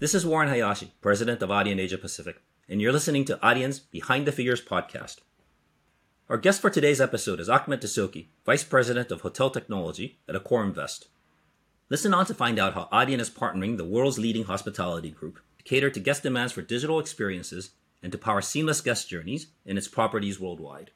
This is Warren Hayashi, President of Adyen Asia Pacific, and you're listening to Adyen's Behind the Figures podcast. Our guest for today's episode is Ahmed Dessouky, Vice President of Hotel Technology at Accor Invest. Listen on to find out how Adyen is partnering the world's leading hospitality group to cater to guest demands for digital experiences and to power seamless guest journeys in its properties worldwide.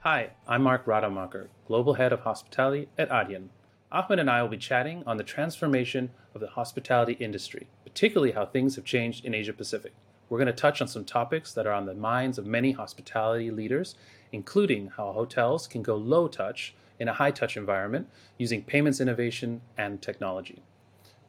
Hi, I'm Mark Rademacher, Global Head of Hospitality at Adyen. Ahmed and I will be chatting on the transformation of the hospitality industry, particularly how things have changed in Asia Pacific. We're going to touch on some topics that are on the minds of many hospitality leaders, including how hotels can go low touch in a high touch environment using payments innovation and technology.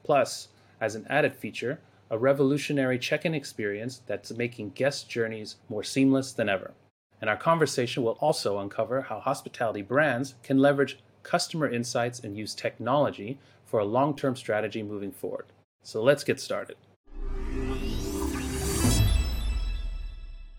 Plus, as an added feature, a revolutionary check in experience that's making guest journeys more seamless than ever and our conversation will also uncover how hospitality brands can leverage customer insights and use technology for a long term strategy moving forward. So let's get started.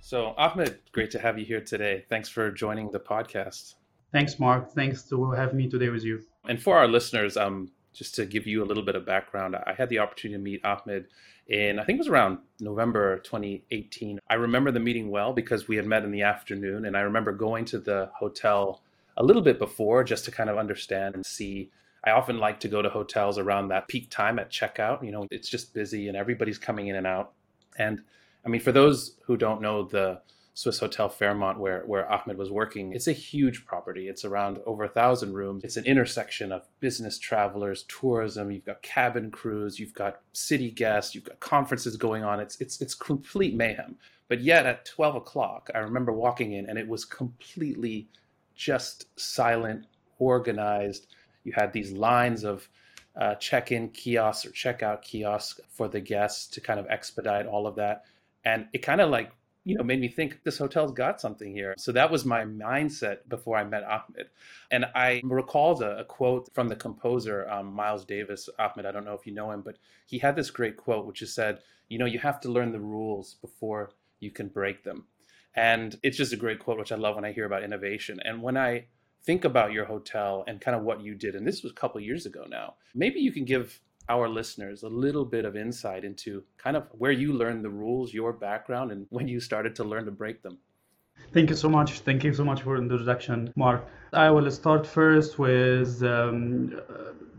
So, Ahmed, great to have you here today. Thanks for joining the podcast. Thanks, Mark. Thanks to have me today with you. And for our listeners, um, just to give you a little bit of background, I had the opportunity to meet Ahmed in, I think it was around November 2018. I remember the meeting well because we had met in the afternoon, and I remember going to the hotel a little bit before just to kind of understand and see. I often like to go to hotels around that peak time at checkout. You know, it's just busy and everybody's coming in and out. And I mean, for those who don't know the Swissôtel Fairmont, where, where Ahmed was working. It's a huge property. It's around over a thousand rooms. It's an intersection of business travelers, tourism. You've got cabin crews. You've got city guests. You've got conferences going on. It's it's it's complete mayhem. But yet at twelve o'clock, I remember walking in, and it was completely just silent, organized. You had these lines of uh, check-in kiosks or check-out kiosks for the guests to kind of expedite all of that, and it kind of like you know, made me think this hotel's got something here. So that was my mindset before I met Ahmed. And I recalled a, a quote from the composer, um, Miles Davis. Ahmed, I don't know if you know him, but he had this great quote, which is said, you know, you have to learn the rules before you can break them. And it's just a great quote, which I love when I hear about innovation. And when I think about your hotel and kind of what you did, and this was a couple years ago now, maybe you can give our listeners a little bit of insight into kind of where you learned the rules, your background, and when you started to learn to break them. Thank you so much. Thank you so much for the introduction, Mark. I will start first with um,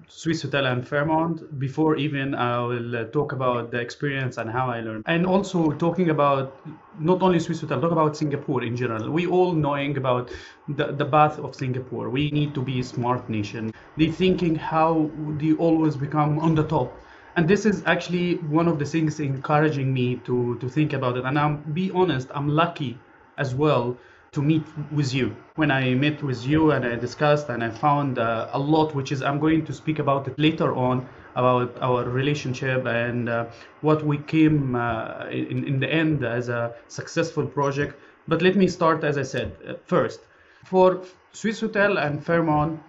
Swissôtel and Fairmont before even I will uh, talk about the experience and how I learned. And also talking about not only Swissôtel, talk about Singapore in general. We all knowing about the, the path of Singapore. We need to be a smart nation. They thinking how they always become on the top. And this is actually one of the things encouraging me to, to think about it. And I'm be honest, I'm lucky as well to meet with you. When I met with you and I discussed and I found uh, a lot, which is I'm going to speak about it later on about our relationship and uh, what we came uh, in, in the end as a successful project. But let me start, as I said, uh, first. For Swissôtel and Fairmont,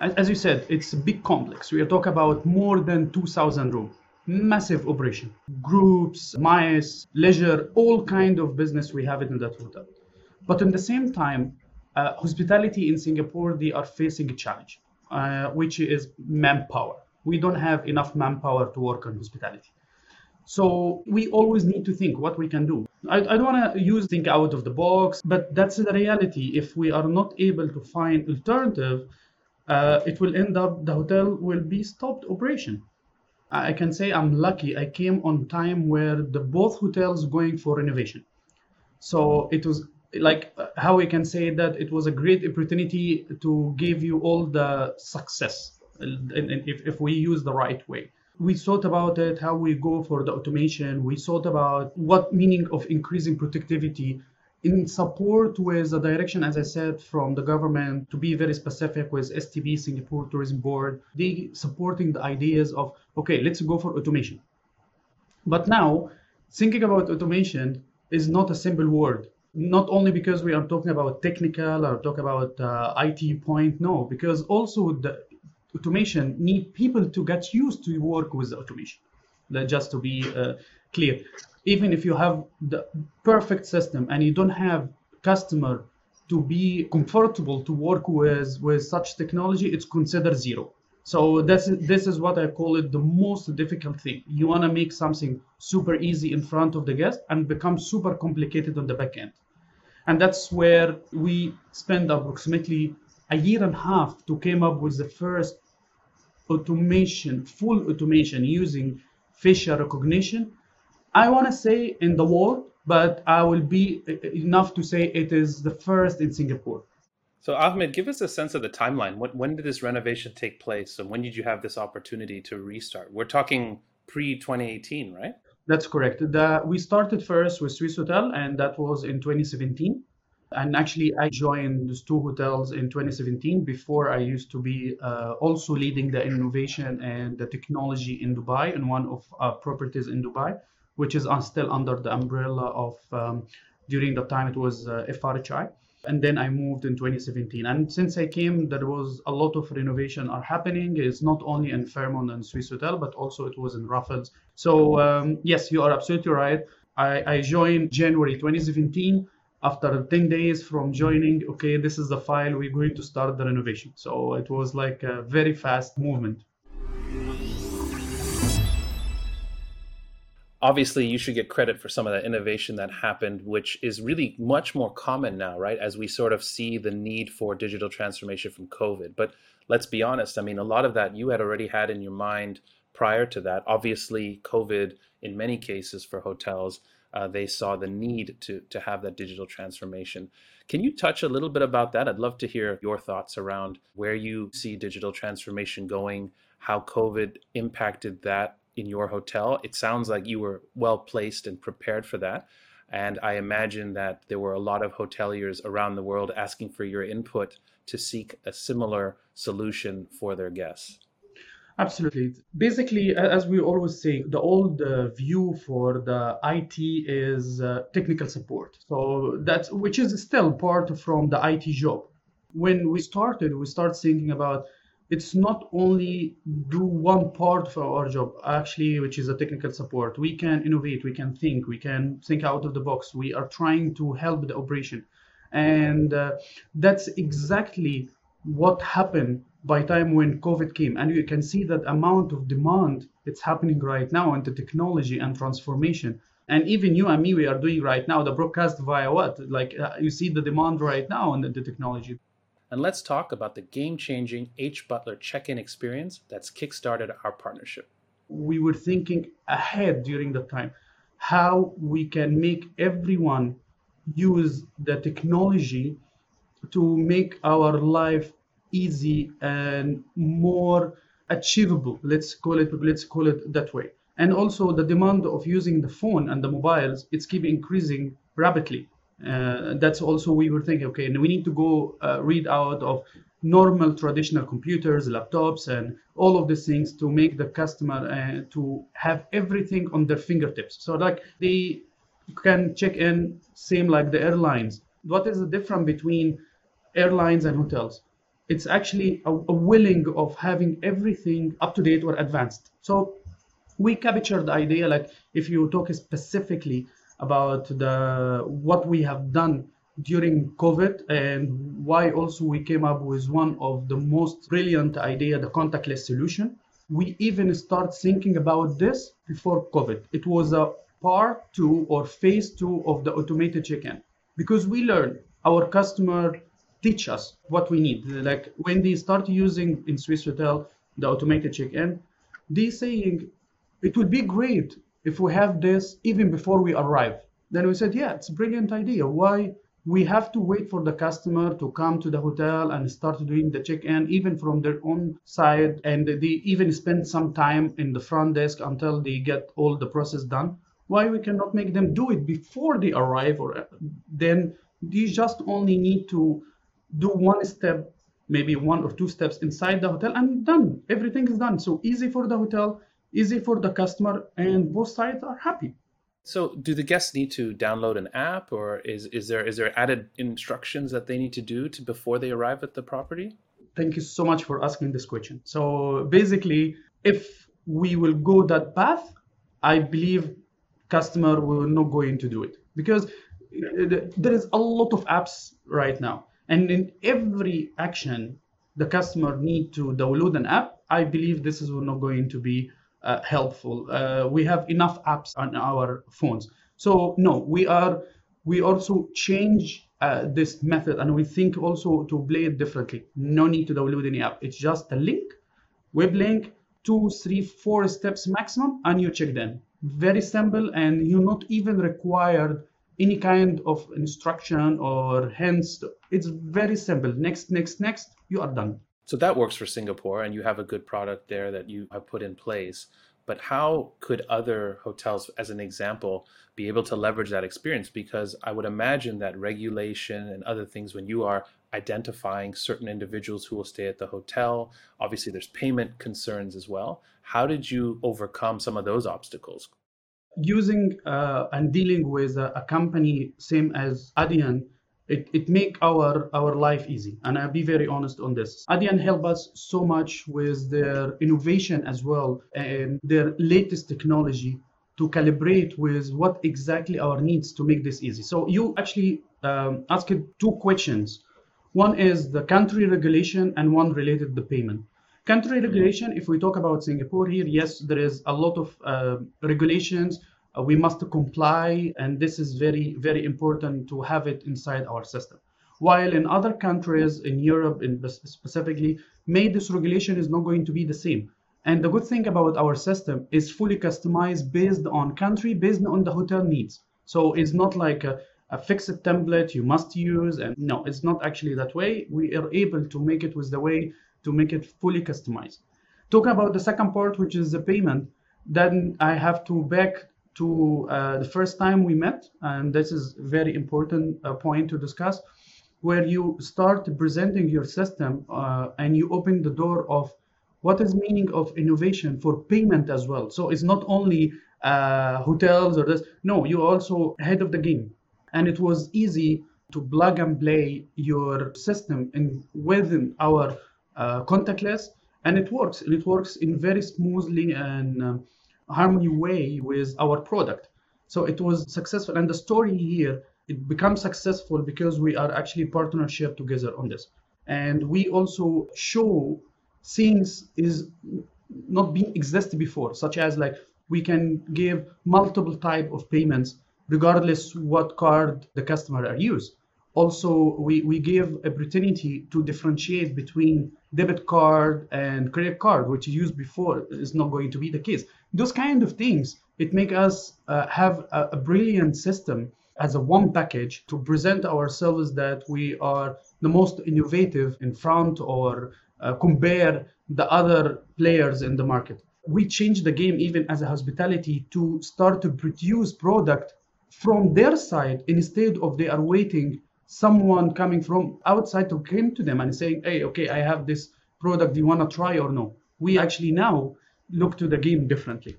as you said, it's a big complex. We are talking about more than 2,000 rooms massive operation groups mice leisure all kind of business we have it in that hotel but at the same time, uh, hospitality in Singapore, they are facing a challenge, uh, which is manpower. We don't have enough manpower to work on hospitality. So we always need to think what we can do. I, I don't want to use think out of the box, but that's the reality. If we are not able to find alternative, uh, it will end up the hotel will be stopped operation. I can say I'm lucky. I came on time where the both hotels going for renovation. So it was like how we can say that it was a great opportunity to give you all the success if, if we use the right way. We thought about it how we go for the automation. We thought about what meaning of increasing productivity in support with the direction as i said from the government to be very specific with stb singapore tourism board. They supporting the ideas of okay let's go for automation. But now thinking about automation is not a simple word. Not only because we are talking about technical or talk about uh, IT point, no, because also the automation need people to get used to work with automation. Just to be uh, clear, even if you have the perfect system and you don't have customer to be comfortable to work with with such technology, it's considered zero. So this is, this is what I call it the most difficult thing. You want to make something super easy in front of the guest and become super complicated on the back end. And that's where we spend approximately a year and a half to come up with the first automation, full automation using facial recognition. I want to say in the world, but I will be uh, enough to say it is the first in Singapore. So, Ahmed, give us a sense of the timeline. When, when did this renovation take place, and when did you have this opportunity to restart? We're talking pre 2018, right? That's correct. The, we started first with Swissôtel, and that was in 2017. And actually, I joined those two hotels in 2017 before I used to be uh, also leading the innovation and the technology in Dubai in one of our properties in Dubai, which is still under the umbrella of, um, during the time it was uh, FRHI and then I moved in 2017. And since I came, there was a lot of renovation are happening. It's not only in Fairmont and Swissôtel, but also it was in Raffles. So um, yes, you are absolutely right. I, I joined January 2017. After 10 days from joining, okay, this is the file. We're going to start the renovation. So it was like a very fast movement. obviously you should get credit for some of that innovation that happened which is really much more common now right as we sort of see the need for digital transformation from covid but let's be honest i mean a lot of that you had already had in your mind prior to that obviously covid in many cases for hotels uh, they saw the need to to have that digital transformation can you touch a little bit about that i'd love to hear your thoughts around where you see digital transformation going how covid impacted that in your hotel. It sounds like you were well placed and prepared for that. And I imagine that there were a lot of hoteliers around the world asking for your input to seek a similar solution for their guests. Absolutely. Basically, as we always say, the old uh, view for the IT is uh, technical support. So that's which is still part from the IT job. When we started, we start thinking about it's not only do one part for our job actually which is a technical support we can innovate we can think we can think out of the box we are trying to help the operation and uh, that's exactly what happened by time when covid came and you can see that amount of demand it's happening right now into technology and transformation and even you and me we are doing right now the broadcast via what like uh, you see the demand right now in the, the technology and let's talk about the game changing H. Butler check in experience that's kickstarted our partnership. We were thinking ahead during the time how we can make everyone use the technology to make our life easy and more achievable let's call it let's call it that way and also the demand of using the phone and the mobiles it's keep increasing rapidly uh, that's also we were thinking, okay, and we need to go uh, read out of normal traditional computers, laptops, and all of these things to make the customer uh, to have everything on their fingertips. So like they can check in same like the airlines. What is the difference between airlines and hotels? It's actually a, a willing of having everything up to date or advanced. So we captured the idea like if you talk specifically about the what we have done during COVID and why also we came up with one of the most brilliant idea, the contactless solution. We even start thinking about this before COVID. It was a part two or phase two of the automated check-in because we learned our customer teach us what we need. Like when they start using in Swissôtel the automated check-in, they saying it would be great if we have this even before we arrive. Then we said, yeah, it's a brilliant idea. Why we have to wait for the customer to come to the hotel and start doing the check-in even from their own side and they even spend some time in the front desk until they get all the process done why we cannot make them do it before they arrive or uh, then you just only need to do one step maybe one or two steps inside the hotel and done everything is done so easy for the hotel easy for the customer, and both sides are happy. So, do the guests need to download an app, or is, is there is there added instructions that they need to do to before they arrive at the property? Thank you so much for asking this question. So, basically, if we will go that path, I believe customer will not going to do it because uh, there is a lot of apps right now, and in every action, the customer need to download an app. I believe this is not going to be uh, helpful. Uh, we have enough apps on our phones, so no, we are we also change uh, this method and we think also to play it differently. No need to download any app. It's just a link, web link, two, three, four steps maximum, and you check them. Very simple, and you're not even required any kind of instruction or hints. It's very simple. Next, next, next, you are done. So that works for Singapore, and you have a good product there that you have put in place. But how could other hotels, as an example, be able to leverage that experience? Because I would imagine that regulation and other things, when you are identifying certain individuals who will stay at the hotel, obviously there's payment concerns as well. How did you overcome some of those obstacles? Using uh, and dealing with a, a company same as Adyen it, it make our our life easy. And i'll be very honest on this. Adyen help us so much with their innovation as well and their latest technology to calibrate with what exactly our needs to make this easy. So you actually um, asked two questions. One is the country regulation and one related to the payment. Country regulation if we talk about singapore here yes there is a lot of uh, regulations Uh, we must comply, and this is very, very important to have it inside our system. While in other countries, in Europe in specifically, maybe this regulation is not going to be the same. And the good thing about our system is fully customized based on country, based on the hotel needs. So it's not like a, a fixed template you must use. And no, it's not actually that way. We are able to make it with the way to make it fully customized. Talk about the second part, which is the payment. Then I have to back to uh, the first time we met, and this is very important uh, point to discuss, where you start presenting your system uh, and you open the door of what is meaning of innovation for payment as well. So it's not only uh, hotels or this. No, you are also ahead of the game, and it was easy to plug and play your system in within our uh, contactless, and it works. And it works in very smoothly and um, harmony way with our product. So it was successful. And the story here, it becomes successful because we are actually partnership together on this. And we also show things is not being existed before, such as like we can give multiple type of payments regardless what card the customer are use. Also, we, we give opportunity to differentiate between debit card and credit card, which is used before is not going to be the case. Those kind of things, it make us uh, have a, a, brilliant system as a one package to present ourselves that we are the most innovative in front or uh, compare the other players in the market. We change the game even as a hospitality to start to produce product from their side instead of they are waiting someone coming from outside to come to them and saying, hey, okay, I have this product, do you want to try or no? We actually now look to the game differently.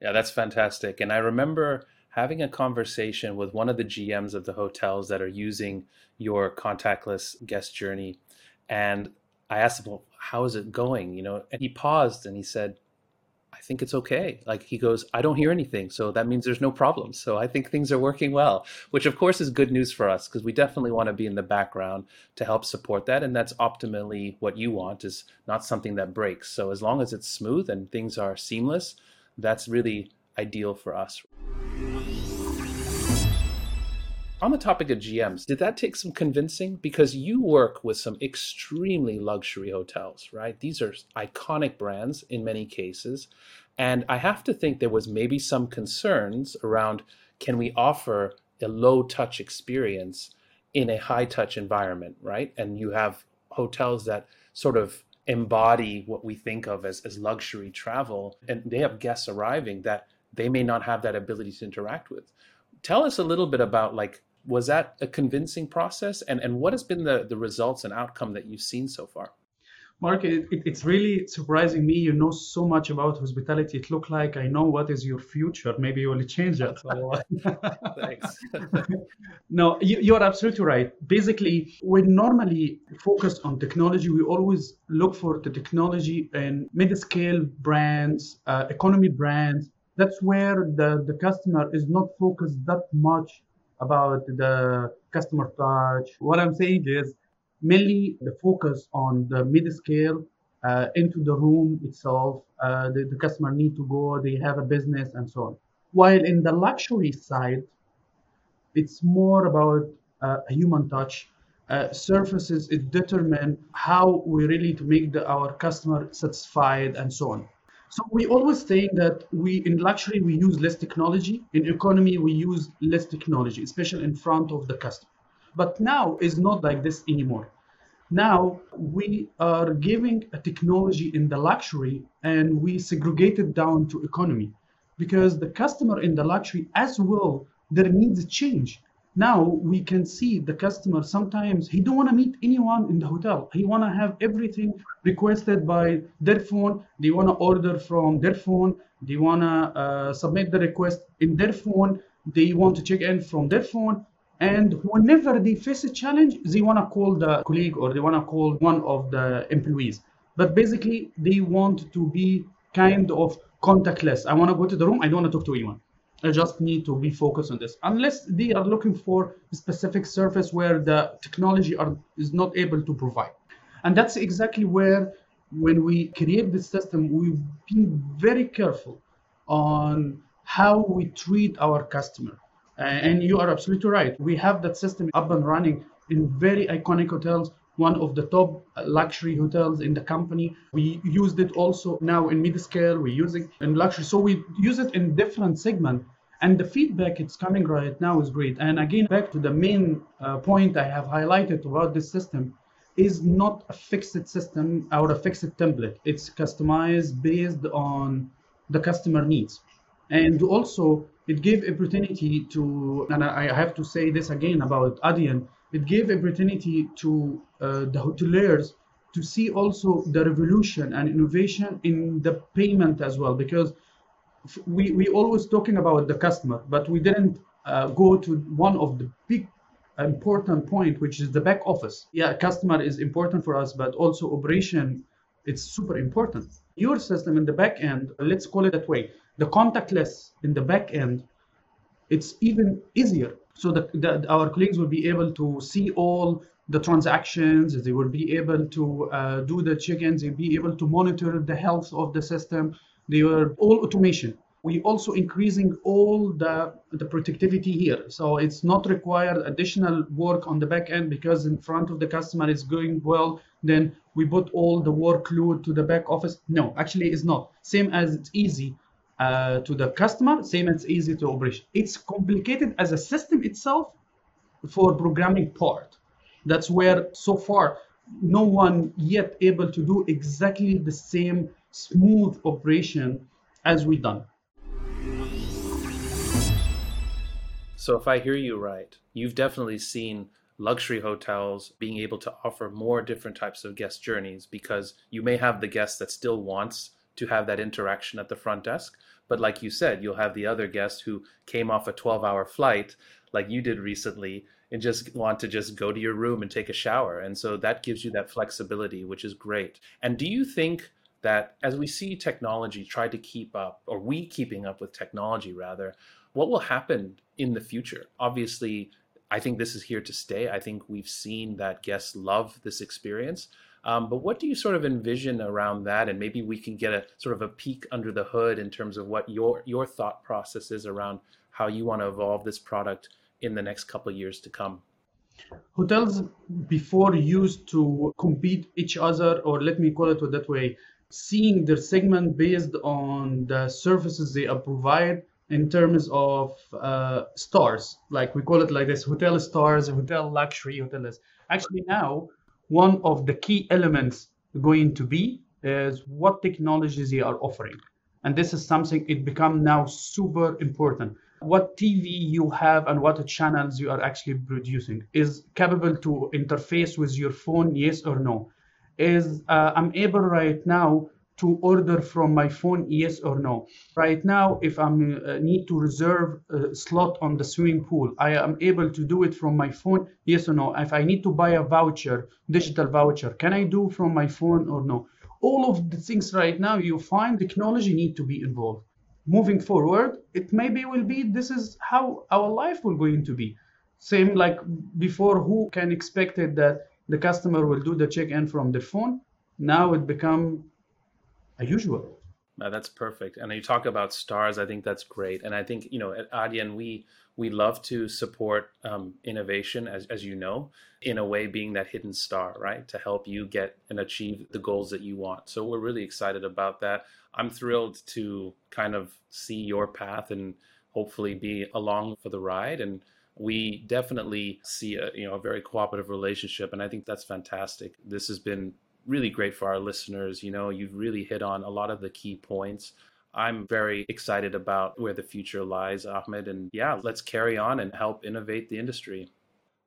Yeah, that's fantastic. And I remember having a conversation with one of the GMs of the hotels that are using your contactless guest journey. And I asked him, well, how is it going? You know, and he paused and he said, I think it's okay. Like he goes, I don't hear anything. So that means there's no problems. So I think things are working well, which of course is good news for us because we definitely want to be in the background to help support that. And that's optimally what you want is not something that breaks. So as long as it's smooth and things are seamless, that's really ideal for us on the topic of GMs, did that take some convincing? Because you work with some extremely luxury hotels, right? These are iconic brands in many cases. And I have to think there was maybe some concerns around can we offer a low touch experience in a high touch environment, right? And you have hotels that sort of embody what we think of as, as luxury travel, and they have guests arriving that they may not have that ability to interact with. Tell us a little bit about like was that a convincing process? And, and what has been the, the results and outcome that you've seen so far? Mark it, it, it's really surprising me. You know so much about hospitality. It looked like i know what is your future. Maybe you will change that thanks. No you, you're absolutely right. Basically we normally focus on technology. We always look for the technology and mid-scale brands uh, economy brands. That's where the, the customer is not focused that much about the customer touch. What I'm saying is mainly the focus on the mid scale uh, into the room itself. Uh, the, the customer need to go, they have a business and so on. While in the luxury side, it's more about uh, a human touch. Uh, surfaces it determine how we really to make the, our customer satisfied and so on. So we always say that we in luxury we use less technology. In economy we use less technology, especially in front of the customer. But now is not like this anymore. Now we are giving a technology in the luxury and we segregate it down to economy because the customer in the luxury as well their needs change now we can see the customer sometimes he don't want to meet anyone in the hotel. He want to have everything requested by their phone. They want to order from their phone. They want to uh, submit the request in their phone. They want to check in from their phone. And whenever they face a challenge they want to call the colleague or they want to call one of the employees. But basically they want to be kind of contactless. I want to go to the room i don't want to talk to anyone I just need to be focused on this. Unless they are looking for a specific service where the technology are, is not able to provide. And that's exactly where, when we create this system, we've been very careful on how we treat our customer. And you are absolutely right. We have that system up and running in very iconic hotels, one of the top luxury hotels in the company. We used it also now in mid-scale. We use it in luxury. So we use it in different segments and the feedback it's coming right now is great. And again, back to the main uh, point I have highlighted about this system is not a fixed system or a fixed template. It's customized based on the customer needs. And also, it gave opportunity to, and I have to say this again about Adyen, it gave opportunity to the hoteliers to see also the revolution and innovation in the payment as well, because we we always talking about the customer, but we didn't uh, go to one of the big important point, which is the back office. Yeah, customer is important for us, but also operation, it's super important. Your system in the back end, let's call it that way, the contactless in the back end, it's even easier. So that, that our colleagues will be able to see all the transactions, they will be able to uh, do the check-ins, they'll be able to monitor the health of the system. They were all automation. We also increasing all the, the productivity here. So it's not required additional work on the back end because in front of the customer is going well. Then we put all the workload to the back office. No, actually it's not. Same as it's easy uh, to the customer, same as easy to operation. It's complicated as a system itself for programming part. That's where so far no one yet able to do exactly the same smooth operation as we done. So if I hear you right, you've definitely seen luxury hotels being able to offer more different types of guest journeys because you may have the guest that still wants to have that interaction at the front desk. But like you said, you'll have the other guest who came off a 12 hour flight, like you did recently, and just want to just go to your room and take a shower. And so that gives you that flexibility, which is great. And do you think that as we see technology try to keep up, or we keeping up with technology rather, what will happen in the future? Obviously, I think this is here to stay. I think we've seen that guests love this experience. Um, but what do you sort of envision around that? And maybe we can get a sort of a peek under the hood in terms of what your your thought process is around how you want to evolve this product in the next couple of years to come. Hotels before used to compete each other, or let me call it that way, seeing their segment based on the services they provide in terms of uh, stars, like we call it like this, hotel stars, hotel luxury, hotel actually now one of the key elements going to be is what technologies they are offering. And this is something it become now super important. What TV you have and what channels you are actually producing is capable to interface with your phone, yes or no? Is uh, I'm able right now to order from my phone yes or no? Right now if i uh, need to reserve a slot on the swimming pool i am able to do it from my phone yes or no? If i need to buy a voucher digital voucher can i do from my phone or no? All of the things right now you find technology need to be involved moving forward it maybe will be this is how our life will going to be Same like before, who can expect it that the customer will do the check-in from their phone? Now it become a usual. Uh, that's perfect. And you talk about stars. I think that's great. And I think you know at Adyen we we love to support um, innovation, as as you know, in a way being that hidden star, right, to help you get and achieve the goals that you want. So we're really excited about that. I'm thrilled to kind of see your path and hopefully be along for the ride and we definitely see a you know a very cooperative relationship and i think that's fantastic this has been really great for our listeners. You know, you've really hit on a lot of the key points. I'm very excited about where the future lies, Ahmed. And yeah, let's carry on and help innovate the industry.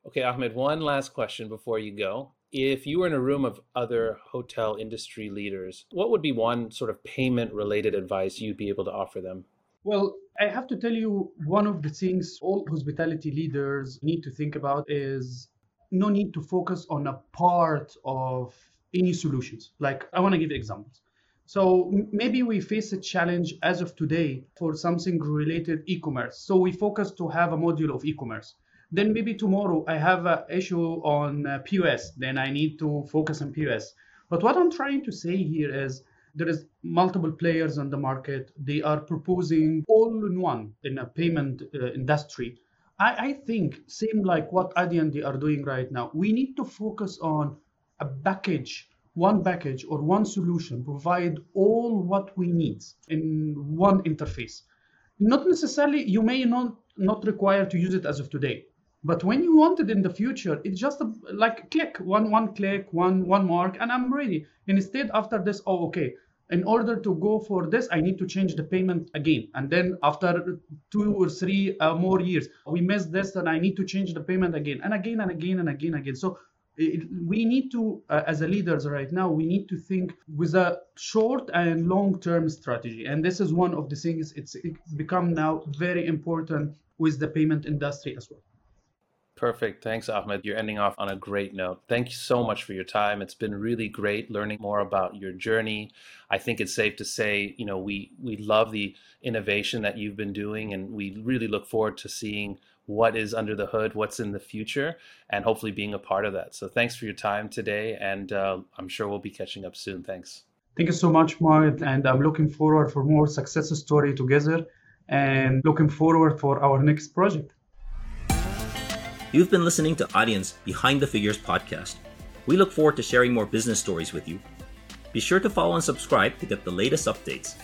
Okay, Ahmed, one last question before you go. If you were in a room of other hotel industry leaders, what would be one sort of payment related advice you'd be able to offer them? Well, I have to tell you, one of the things all hospitality leaders need to think about is no need to focus on a part of any solutions. Like I want to give examples. So maybe we face a challenge as of today for something related e-commerce. So we focus to have a module of e-commerce. Then maybe tomorrow I have an issue on uh, POS. Then I need to focus on POS. But what I'm trying to say here is there is multiple players on the market. They are proposing all in one in a payment uh, industry. I, I think same like what Adyen they are doing right now. We need to focus on a package one package or one solution provide all what we need in one interface. Not necessarily you may not not require to use it as of today but when you want it in the future it's just a, like click one one click one one mark and i'm ready. Instead after this oh okay in order to go for this i need to change the payment again. And then after two or three uh, more years we missed this and i need to change the payment again and again and again and again and again. So we need to, uh, as a leaders right now, we need to think with a short and long-term strategy. And this is one of the things it's it become now very important with the payment industry as well. Perfect. Thanks, Ahmed. You're ending off on a great note. Thank you so much for your time. It's been really great learning more about your journey. I think it's safe to say, you know, we we love the innovation that you've been doing, and we really look forward to seeing what is under the hood, what's in the future, and hopefully being a part of that. So thanks for your time today, and uh, I'm sure we'll be catching up soon. Thanks. Thank you so much, Mark, and I'm looking forward for more success story together, and looking forward for our next project. You've been listening to Adyen's Behind the Figures podcast. We look forward to sharing more business stories with you. Be sure to follow and subscribe to get the latest updates.